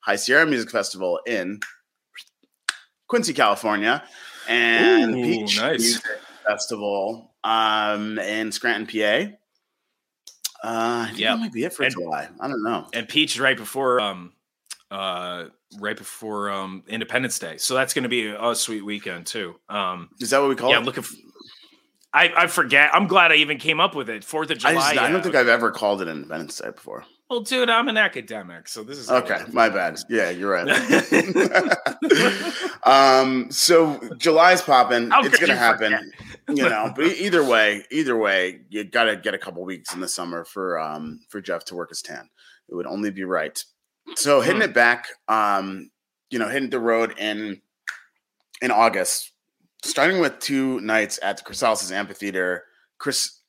[SPEAKER 4] High Sierra Music Festival in Quincy, California, and
[SPEAKER 3] Ooh,
[SPEAKER 4] Peach
[SPEAKER 3] nice.
[SPEAKER 4] Music Festival um, in Scranton, PA. Uh,
[SPEAKER 3] Yeah.
[SPEAKER 4] that might be it for
[SPEAKER 3] And-
[SPEAKER 4] July. I don't know.
[SPEAKER 3] and Peach right before um uh right before um Independence Day. So that's going to be a, a sweet weekend too. Um
[SPEAKER 4] Is that what we call
[SPEAKER 3] yeah,
[SPEAKER 4] it?
[SPEAKER 3] I'm looking I I forget. I'm glad I even came up with it. 4th of
[SPEAKER 4] I,
[SPEAKER 3] July.
[SPEAKER 4] just, I don't think I've ever called it an Independence Day before.
[SPEAKER 3] Well, dude, I'm an academic, so this is
[SPEAKER 4] Okay, my bad. Yeah, you're right. um, so July's popping.
[SPEAKER 3] How
[SPEAKER 4] it's gonna happen.
[SPEAKER 3] forget?
[SPEAKER 4] you know, but either way, either way, you got to get a couple weeks in the summer for um for Jeff to work his tan. It would only be right. So hitting it back, um, you know, hitting the road in in August, starting with two nights at the Chrysalis Amphitheater, Chris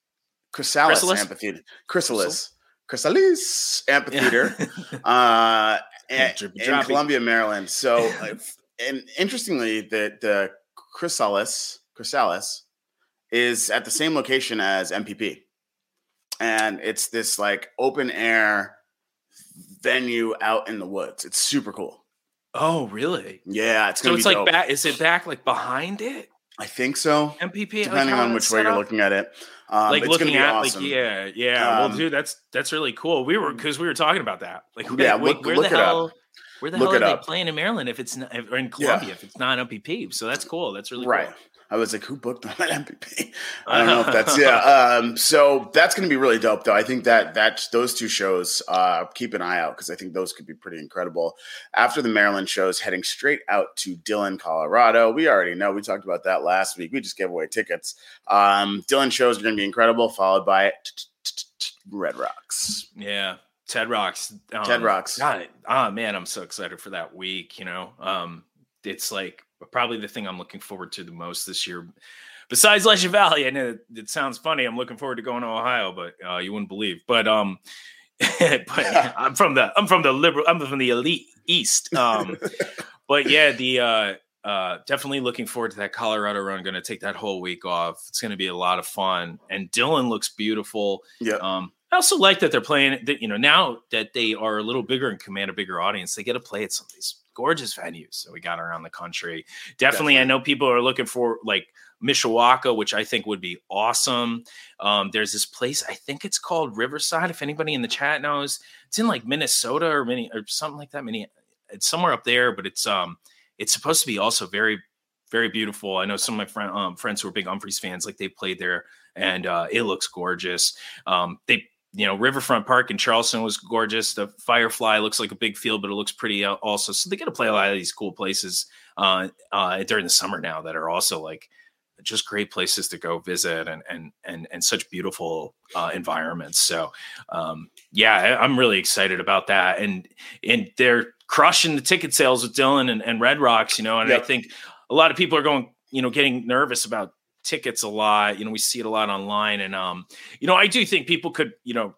[SPEAKER 4] Chrysalis,
[SPEAKER 3] Chrysalis?
[SPEAKER 4] Amphitheater, Chrysalis, Chrysalis Amphitheater, uh, in, in. Columbia, Maryland. So, uh, and interestingly, the the Chrysalis Chrysalis is at the same location as MPP, and it's this like open air venue out in the woods. It's super cool.
[SPEAKER 3] Oh, really?
[SPEAKER 4] Yeah, it's gonna
[SPEAKER 3] it's
[SPEAKER 4] be
[SPEAKER 3] like
[SPEAKER 4] dope.
[SPEAKER 3] back. Is it back like behind it?
[SPEAKER 4] I think so,
[SPEAKER 3] MPP,
[SPEAKER 4] depending
[SPEAKER 3] how
[SPEAKER 4] on which way
[SPEAKER 3] set
[SPEAKER 4] you're looking at it. Um,
[SPEAKER 3] like
[SPEAKER 4] it's
[SPEAKER 3] looking
[SPEAKER 4] gonna be
[SPEAKER 3] at
[SPEAKER 4] awesome.
[SPEAKER 3] like yeah yeah
[SPEAKER 4] Um,
[SPEAKER 3] well dude that's that's really cool we were because we were talking about that like
[SPEAKER 4] Yeah,
[SPEAKER 3] wait,
[SPEAKER 4] look-
[SPEAKER 3] where
[SPEAKER 4] look
[SPEAKER 3] the
[SPEAKER 4] it up.
[SPEAKER 3] hell where the
[SPEAKER 4] Look
[SPEAKER 3] hell are they playing in maryland if it's not or in columbia if it's not MPP so that's cool that's really
[SPEAKER 4] right.
[SPEAKER 3] cool.
[SPEAKER 4] I was like, who booked them at MPP? I don't know if that's yeah. Um, so that's going to be really dope, though. I think that that those two shows, uh, keep an eye out because I think those could be pretty incredible. After the Maryland shows, heading straight out to Dillon, Colorado. We already know. We talked about that last week. We just gave away tickets. Um, Dillon shows are going to be incredible, followed by Red Rocks.
[SPEAKER 3] yeah ted rocks um,
[SPEAKER 4] Ted Rocks.
[SPEAKER 3] Got God, oh man i'm so excited for that week you know um it's like probably the thing i'm looking forward to the most this year besides Leisure Valley, I know it, it sounds funny. I'm looking forward to going to Ohio, but uh, you wouldn't believe. But um, but I'm from the I'm from the liberal I'm from the elite East. Um, but yeah, the uh, uh, definitely looking forward to that Colorado run. Going to take that whole week off. It's going to be a lot of fun. And Dillon looks beautiful.
[SPEAKER 4] Yeah.
[SPEAKER 3] Um, I also like that they're playing. That you know now that they are a little bigger and command a bigger audience, they get to play at some of these gorgeous venues. So we got around the country. Definitely, I know people are looking for like Mishawaka, which I think would be awesome. Um, there's this place I think it's called Riverside. If anybody in the chat knows, it's in like Minnesota or many or something like that. Many, it's somewhere up there, but it's um, it's supposed to be also very, very beautiful. I know some of my friend, um, friends who are big Umphrey's fans, like they played there, and uh, it looks gorgeous. Um, they you know, Riverfront Park in Charleston was gorgeous. The Firefly looks like a big field, but it looks pretty out also. So they get to play a lot of these cool places uh, uh, during the summer now that are also like just great places to go visit and and and and such beautiful uh, environments. So um, yeah, I'm really excited about that. And and they're crushing the ticket sales with Dillon and, and Red Rocks, you know. And I think a lot of people are going, you know, getting nervous about tickets a lot. You know, we see it a lot online, and um, you know, I do think people could, you know,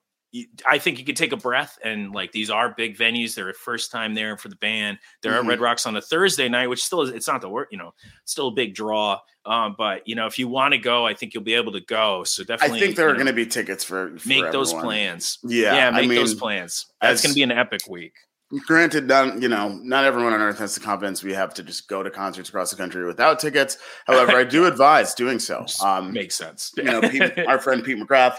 [SPEAKER 3] I think you could take a breath and like these are big venues. They're a first time there for the band. There
[SPEAKER 4] Mhm.
[SPEAKER 3] are Red Rocks on a Thursday night, which still is it's not the work, you know, still a big draw. Um, but you know, if you want to go, I think you'll be able to go. So definitely, I
[SPEAKER 4] think there are going to be tickets for, for
[SPEAKER 3] make those plans.
[SPEAKER 4] Yeah,
[SPEAKER 3] Yeah,
[SPEAKER 4] I
[SPEAKER 3] make those plans. That's going to be an epic week.
[SPEAKER 4] Granted, not you know, not everyone on earth has the confidence we have to just go to concerts across the country without tickets. However, I do advise doing so. Um,
[SPEAKER 3] Makes sense.
[SPEAKER 4] you know, Pete, our friend Pete McGrath,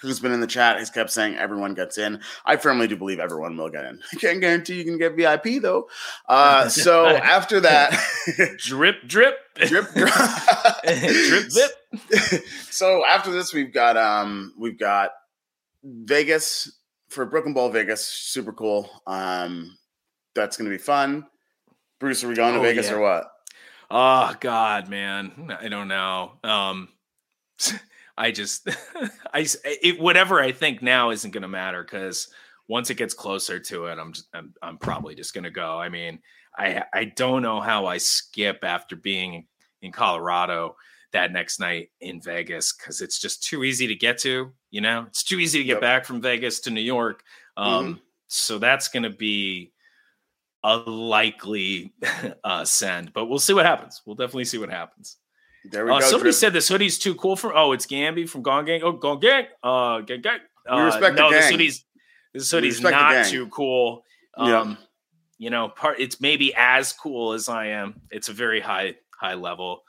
[SPEAKER 4] who's been in the chat, has kept saying everyone gets in. I firmly do believe everyone will get in. I can't guarantee you can get VIP though. Uh, so after that,
[SPEAKER 3] drip, drip,
[SPEAKER 4] drip, drip,
[SPEAKER 3] drip, drip.
[SPEAKER 4] so after this, we've got um, we've got Vegas for Brooklyn Bowl Vegas, super cool. Um, that's gonna be fun. Bruce, are we going to
[SPEAKER 3] Oh,
[SPEAKER 4] Vegas
[SPEAKER 3] yeah.
[SPEAKER 4] or what?
[SPEAKER 3] Oh God, man, I don't know. Um, I just, I it, whatever I think now isn't going to matter because once it gets closer to it, I'm just, I'm, I'm probably just going to go. I mean, I, I don't know how I skip after being in Colorado that next night in Vegas because it's just too easy to get to. You know, it's too easy to get
[SPEAKER 4] Yep.
[SPEAKER 3] back from Vegas to New York. Um, so that's going to be a likely uh, send, but we'll see what happens. We'll definitely see what happens.
[SPEAKER 4] There we
[SPEAKER 3] Uh,
[SPEAKER 4] go.
[SPEAKER 3] somebody
[SPEAKER 4] Drip.
[SPEAKER 3] said this hoodie's too cool for. Oh, it's Gambi from Gone Gang. Oh, Gone Gang. Uh, gang, gang. Uh,
[SPEAKER 4] We respect the
[SPEAKER 3] no, this hoodie's this hoodie's not too cool.
[SPEAKER 4] Yeah.
[SPEAKER 3] Um, you know, part it's maybe as cool as I am. It's a very high high level.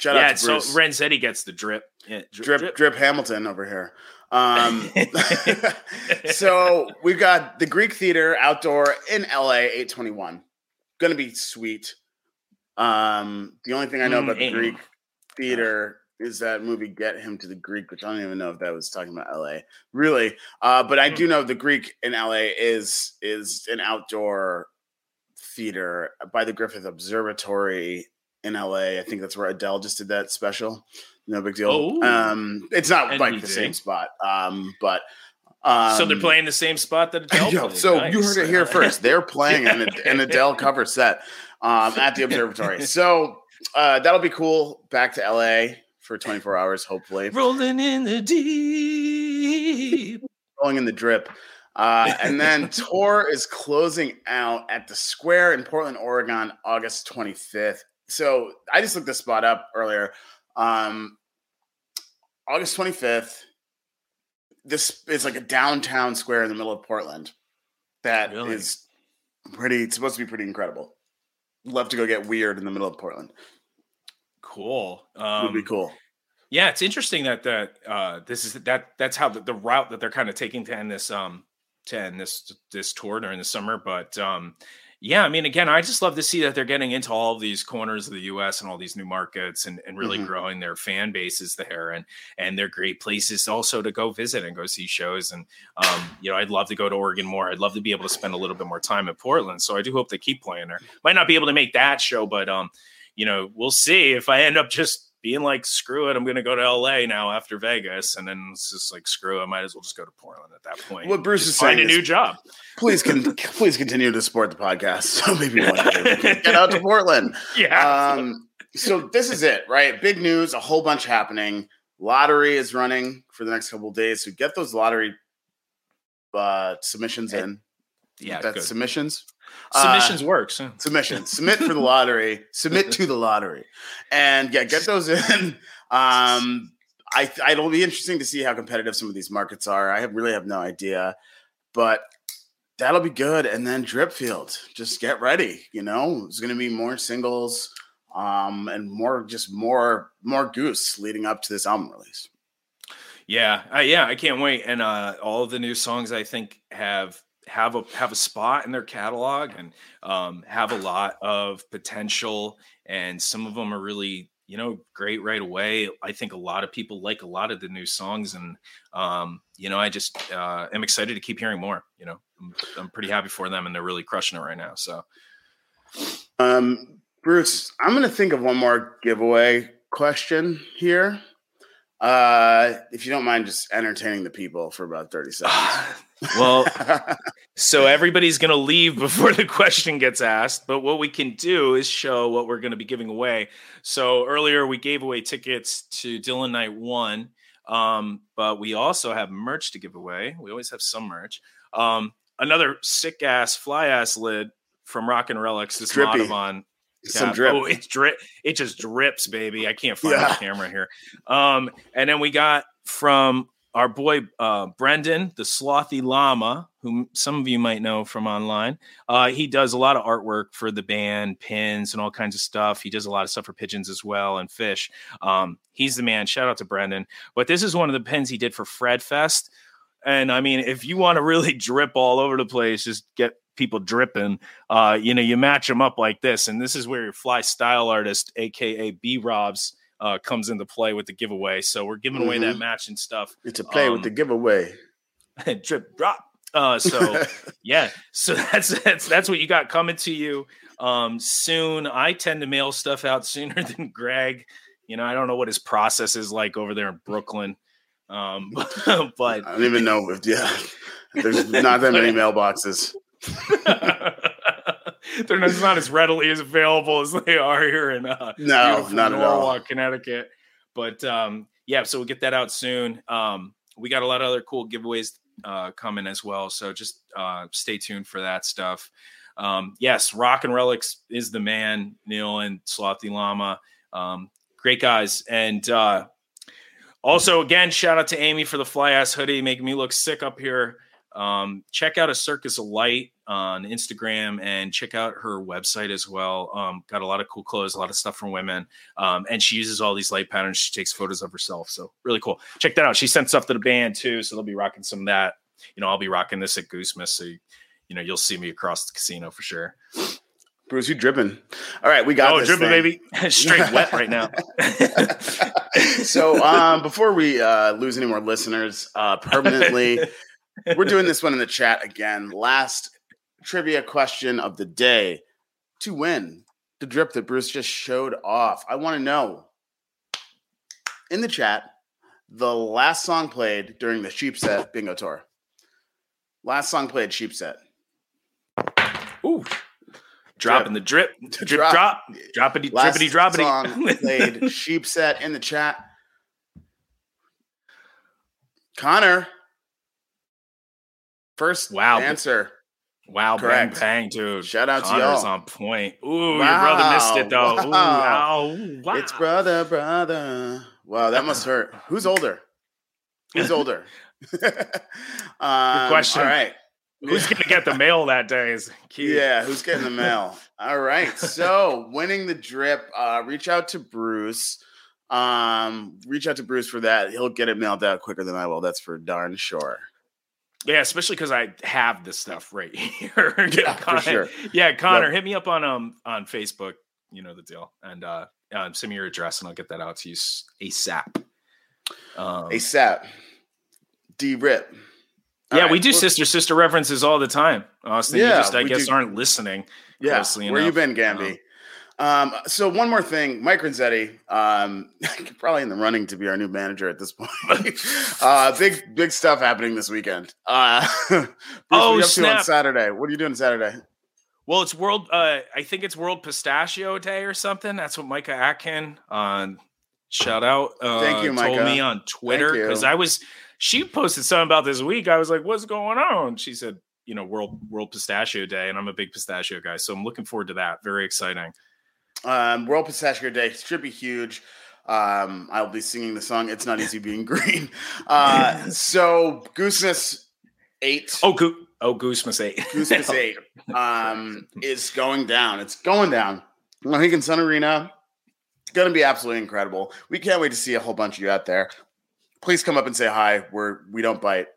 [SPEAKER 4] Shout
[SPEAKER 3] yeah,
[SPEAKER 4] out to
[SPEAKER 3] so
[SPEAKER 4] Bruce.
[SPEAKER 3] Renzetti gets the drip. Yeah,
[SPEAKER 4] drip, drip Hamilton over here. Um, so we've got the Greek Theater outdoor in LA, 821. Gonna be sweet. Um, the only thing I know
[SPEAKER 3] Mm,
[SPEAKER 4] about the Greek Theater is that movie Get Him to the Greek, which I don't even know if that was talking about LA. Really. Uh, but I do know the Greek in LA is is an outdoor theater by the Griffith Observatory in LA. I think that's where Adele just did that special. No big deal.
[SPEAKER 3] Oh.
[SPEAKER 4] Um, it's not like the same spot. Um, but um,
[SPEAKER 3] so they're playing the same spot that Adele
[SPEAKER 4] Yo, so you heard it here first. They're playing an, an Adele cover set um, at the observatory. So uh, that'll be cool. Back to LA for 24 hours, hopefully.
[SPEAKER 3] Rolling in the deep.
[SPEAKER 4] Rolling in the drip. Uh, and then tour is closing out at the Square in Portland, Oregon, August 25th. So I just looked this spot up earlier. Um, August 25th. This is like a downtown square in the middle of Portland. That is
[SPEAKER 3] Really?
[SPEAKER 4] pretty. It's supposed to be pretty incredible. Love to go get weird in the middle of Portland.
[SPEAKER 3] Cool.
[SPEAKER 4] Would
[SPEAKER 3] Um,
[SPEAKER 4] be cool.
[SPEAKER 3] Yeah, it's interesting that that uh, this is that that's how the, the route that they're kind of taking to end this um to end this this tour during the summer. But um, yeah, I mean, again, I just love to see that they're getting into all of these corners of the U.S. and all these new markets and, and really
[SPEAKER 4] Mhm.
[SPEAKER 3] growing their fan bases there and and they're great places also to go visit and go see shows. And um, you know, I'd love to go to Oregon more. I'd love to be able to spend a little bit more time in Portland. So I do hope they keep playing there. Might not be able to make that show, but um, you know, we'll see if I end up just being like, screw it, I'm going to go to LA now after Vegas, and then it's just like, screw it, I might as well just go to Portland at that point.
[SPEAKER 4] What Bruce
[SPEAKER 3] Just
[SPEAKER 4] is saying
[SPEAKER 3] find a
[SPEAKER 4] is-
[SPEAKER 3] new job.
[SPEAKER 4] Please, can please continue to support the podcast. So maybe one day we get out to Portland.
[SPEAKER 3] Yeah.
[SPEAKER 4] Um, so this is it, right? Big news, a whole bunch happening. Lottery is running for the next couple of days. So get those lottery uh, submissions in.
[SPEAKER 3] yeah.
[SPEAKER 4] That's
[SPEAKER 3] good.
[SPEAKER 4] submissions. Uh,
[SPEAKER 3] Submissions works. huh?
[SPEAKER 4] submission. Submit for the lottery. Submit to the lottery, and yeah, get those in. Um, I it'll be interesting to see how competitive some of these markets are. I have, really have no idea, but that'll be good. And then drip Dripfield, just get ready. You know, it's going to be more singles, um, and more just more more goose leading up to this album release.
[SPEAKER 3] Yeah, uh, yeah, I can't wait. And uh, all of the new songs I think have have a have a spot in their catalog and um, have a lot of potential. And some of them are really you know great right away. I think a lot of people like a lot of the new songs, and um, you know I just uh, am excited to keep hearing more. You know, I'm, I'm pretty happy for them, and they're really crushing it right now. So
[SPEAKER 4] Um, Bruce, I'm going to think of one more giveaway question here. Uh, if you don't mind just entertaining the people for about 30 seconds.
[SPEAKER 3] well, So everybody's going to leave before the question gets asked. But what we can do is show what we're going to be giving away. So earlier we gave away tickets to Dillon Night One, um, but we also have merch to give away. We always have some merch. Um, another sick ass fly ass lid from Rock and Relics. This
[SPEAKER 4] Drippy.
[SPEAKER 3] Modavon
[SPEAKER 4] Some drip.
[SPEAKER 3] Oh, it drip. It just drips, baby. I can't find
[SPEAKER 4] Yeah.
[SPEAKER 3] the camera here. Um, and then we got from our boy uh, Brendan, the Slothy Llama, whom some of you might know from online. Uh, he does a lot of artwork for the band, pins, and all kinds of stuff. He does a lot of stuff for pigeons as well and Phish. Um, he's the man. Shout out to Brendan. But this is one of the pins he did for Fred Fest. And I mean, if you want to really drip all over the place, just get people dripping. Uh, you know, you match them up like this, and this is where your fly style artist, aka B Robs, uh, comes into play with the giveaway. So we're giving away that
[SPEAKER 4] Mhm.
[SPEAKER 3] matching stuff.
[SPEAKER 4] It's a play with
[SPEAKER 3] Um,
[SPEAKER 4] the giveaway.
[SPEAKER 3] drip drop. Uh, so yeah, so that's that's that's what you got coming to you um, soon. I tend to mail stuff out sooner than Greg. You know, I don't know what his process is like over there in Brooklyn, um, but
[SPEAKER 4] I don't even know if yeah. There's not that many mailboxes.
[SPEAKER 3] they're not, not as readily as available as they are here in uh,
[SPEAKER 4] No, not at all.
[SPEAKER 3] Norwalk, Connecticut. But um, yeah, so we'll get that out soon. Um, we got a lot of other cool giveaways uh, coming as well. So just uh, stay tuned for that stuff. Um, yes, Rock and Relics is the man, Neil and Slothy Llama. Um, great guys. And uh, also, again, shout out to Amy for the fly ass hoodie, making me look sick up here. Um, check out a Circus of Light on Instagram and check out her website as well. Um, got a lot of cool clothes, a lot of stuff from women. Um, and she uses all these light patterns. She takes photos of herself. So really cool. Check that out. She sent stuff to the band too. So they'll be rocking some of that. You know, I'll be rocking this at Goosemas. So, you, you know, you'll see me across the casino for sure.
[SPEAKER 4] Bruce, you dripping. All right, we got
[SPEAKER 3] oh,
[SPEAKER 4] this
[SPEAKER 3] dripping,
[SPEAKER 4] thing.
[SPEAKER 3] baby. Straight wet right now.
[SPEAKER 4] so um, before we uh, lose any more listeners uh, permanently, we're doing this one in the chat again. Last trivia question of the day: To win the drip that Bruce just showed off. I want to know in the chat the last song played during the Sheep Set Bingo Tour. Last song played Sheep Set.
[SPEAKER 3] Ooh. Dropping the drip, drip,
[SPEAKER 4] Drop.
[SPEAKER 3] drop, droppity,
[SPEAKER 4] Last
[SPEAKER 3] drippity, droppity.
[SPEAKER 4] song played Sheep Set in the chat. Connor. First
[SPEAKER 3] Wow.
[SPEAKER 4] answer.
[SPEAKER 3] wow,
[SPEAKER 4] Correct.
[SPEAKER 3] bang, bang, dude.
[SPEAKER 4] Shout out to
[SPEAKER 3] Connor's
[SPEAKER 4] y'all.
[SPEAKER 3] on point. Ooh, your brother missed it though. Ooh,
[SPEAKER 4] Wow.
[SPEAKER 3] wow. wow.
[SPEAKER 4] It's brother, brother. Wow, that must hurt. Who's older? Who's older? um,
[SPEAKER 3] question.
[SPEAKER 4] All right.
[SPEAKER 3] Who's gonna get the mail that day? Is key.
[SPEAKER 4] Yeah, who's getting the mail? All right. So winning the drip, uh, reach out to Bruce. Um, reach out to Bruce for that. He'll get it mailed out quicker than I will. That's for darn sure.
[SPEAKER 3] Yeah, especially because I have this stuff right here.
[SPEAKER 4] Yeah, for
[SPEAKER 3] Connor-
[SPEAKER 4] sure.
[SPEAKER 3] Yeah, Connor, hit me up on um on Facebook. You know the deal, and uh, uh send me your address, and I'll get that out to you ASAP. Um,
[SPEAKER 4] ASAP. D rip.
[SPEAKER 3] yeah, we do sister sister references all the time. Austin, you
[SPEAKER 4] Yeah,
[SPEAKER 3] just I guess
[SPEAKER 4] do.
[SPEAKER 3] aren't listening.
[SPEAKER 4] Yeah, where you been, Gamby? Um, so one more thing, Mike Renzetti, um, probably in the running to be our new manager at this point. uh, big, big stuff happening this weekend. Uh,
[SPEAKER 3] Oh,
[SPEAKER 4] you up to on
[SPEAKER 3] snap.
[SPEAKER 4] Saturday? What are you doing Saturday?
[SPEAKER 3] Well, it's world. Uh, I think it's World Pistachio Day or something. That's what Micah Atkin on shout out. Uh,
[SPEAKER 4] Thank you, Micah.
[SPEAKER 3] Told me on Twitter because I was. She posted something about this week. I was like, "What's going on?" She said, "You know, World World Pistachio Day," and I'm a big pistachio guy, so I'm looking forward to that. Very exciting.
[SPEAKER 4] Um, World Pistachio Day should be huge. Um, I'll be singing the song "It's Not Easy Being Green." Uh, so Gooseness Eight.
[SPEAKER 3] Oh, Go- oh, Goosemas eight.
[SPEAKER 4] Goosemas Eight um, is going down. It's going down. Mohegan Sun Arena. It's going to be absolutely incredible. We can't wait to see a whole bunch of you out there. Please come up and say hi. We're we don't bite.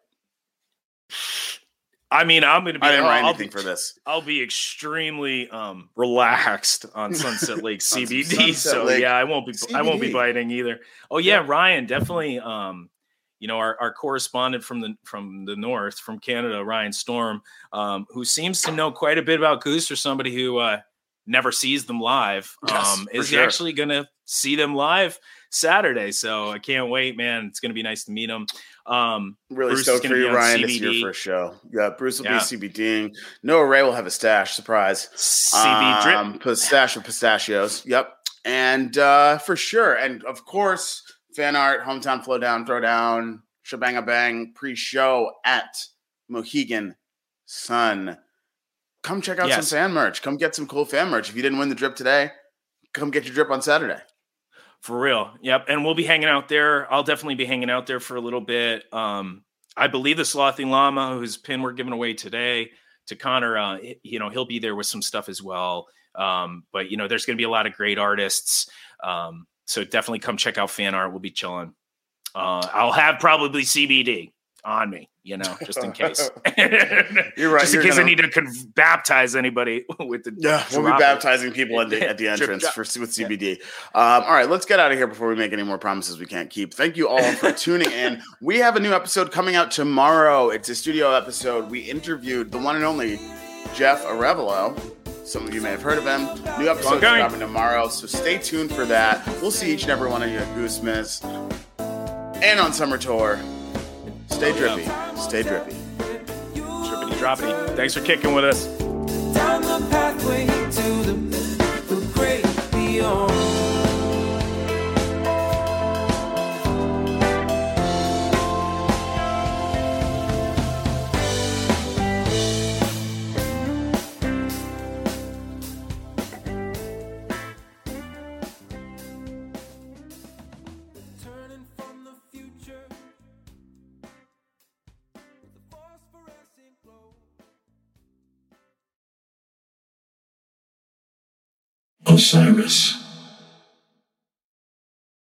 [SPEAKER 3] I mean, I'm gonna be.
[SPEAKER 4] I didn't write
[SPEAKER 3] I'll,
[SPEAKER 4] anything
[SPEAKER 3] be
[SPEAKER 4] for this.
[SPEAKER 3] I'll be extremely um relaxed on Sunset Lake CBD.
[SPEAKER 4] Sunset
[SPEAKER 3] so
[SPEAKER 4] Lake
[SPEAKER 3] yeah, I won't be I won't be biting either. Oh yeah, Ryan, definitely um you know our, our correspondent from the from the north from Canada, Ryan Storm, um, who seems to know quite a bit about Goose or somebody who uh never sees them live.
[SPEAKER 4] Yes,
[SPEAKER 3] um is
[SPEAKER 4] sure.
[SPEAKER 3] actually gonna see them live Saturday. So I can't wait, man. It's gonna be nice to meet him. Um
[SPEAKER 4] Really
[SPEAKER 3] Bruce
[SPEAKER 4] stoked for you, Ryan. This is your
[SPEAKER 3] CBD.
[SPEAKER 4] first show. Yeah, Bruce will
[SPEAKER 3] Yeah.
[SPEAKER 4] be CBDing. Noah Ray will have a stash. Surprise.
[SPEAKER 3] CB drip.
[SPEAKER 4] Um, pistachio pistachios. Yep. And uh, for sure. And of course, fan art, hometown flow down, throw down, shebang a bang, pre-show at Mohegan Sun. Come check out
[SPEAKER 3] Yes.
[SPEAKER 4] some fan merch. Come get some cool fan merch. If you didn't win the drip today, come get your drip on Saturday.
[SPEAKER 3] For real. Yep. And we'll be hanging out there. I'll definitely be hanging out there for a little bit. Um, I believe the Slothing Llama, whose pin we're giving away today to Connor, uh, you know, he'll be there with some stuff as well. Um, but, you know, there's going to be a lot of great artists. Um, so definitely come check out fan art. We'll be chilling. Uh, I'll have probably CBD on me, you know, just in case.
[SPEAKER 4] You're right,
[SPEAKER 3] Just in case I
[SPEAKER 4] gonna-
[SPEAKER 3] need to con- baptize anybody with the.
[SPEAKER 4] Yeah, we'll be
[SPEAKER 3] it.
[SPEAKER 4] baptizing people at the, at the entrance for with CBD. Um, all right, let's get out of here before we make any more promises we can't keep. Thank you all for tuning in. We have a new episode coming out tomorrow. It's a studio episode. We interviewed the one and only Jeff Arevalo. Some of you may have heard of him. New episode coming tomorrow, so stay tuned for that. We'll see each and every one of you at Goosemas and on summer tour. Stay
[SPEAKER 3] Oh,
[SPEAKER 4] drippy.
[SPEAKER 3] yeah.
[SPEAKER 4] Stay drippy.
[SPEAKER 3] Trippity droppity. Thanks for kicking with us.
[SPEAKER 1] Osiris.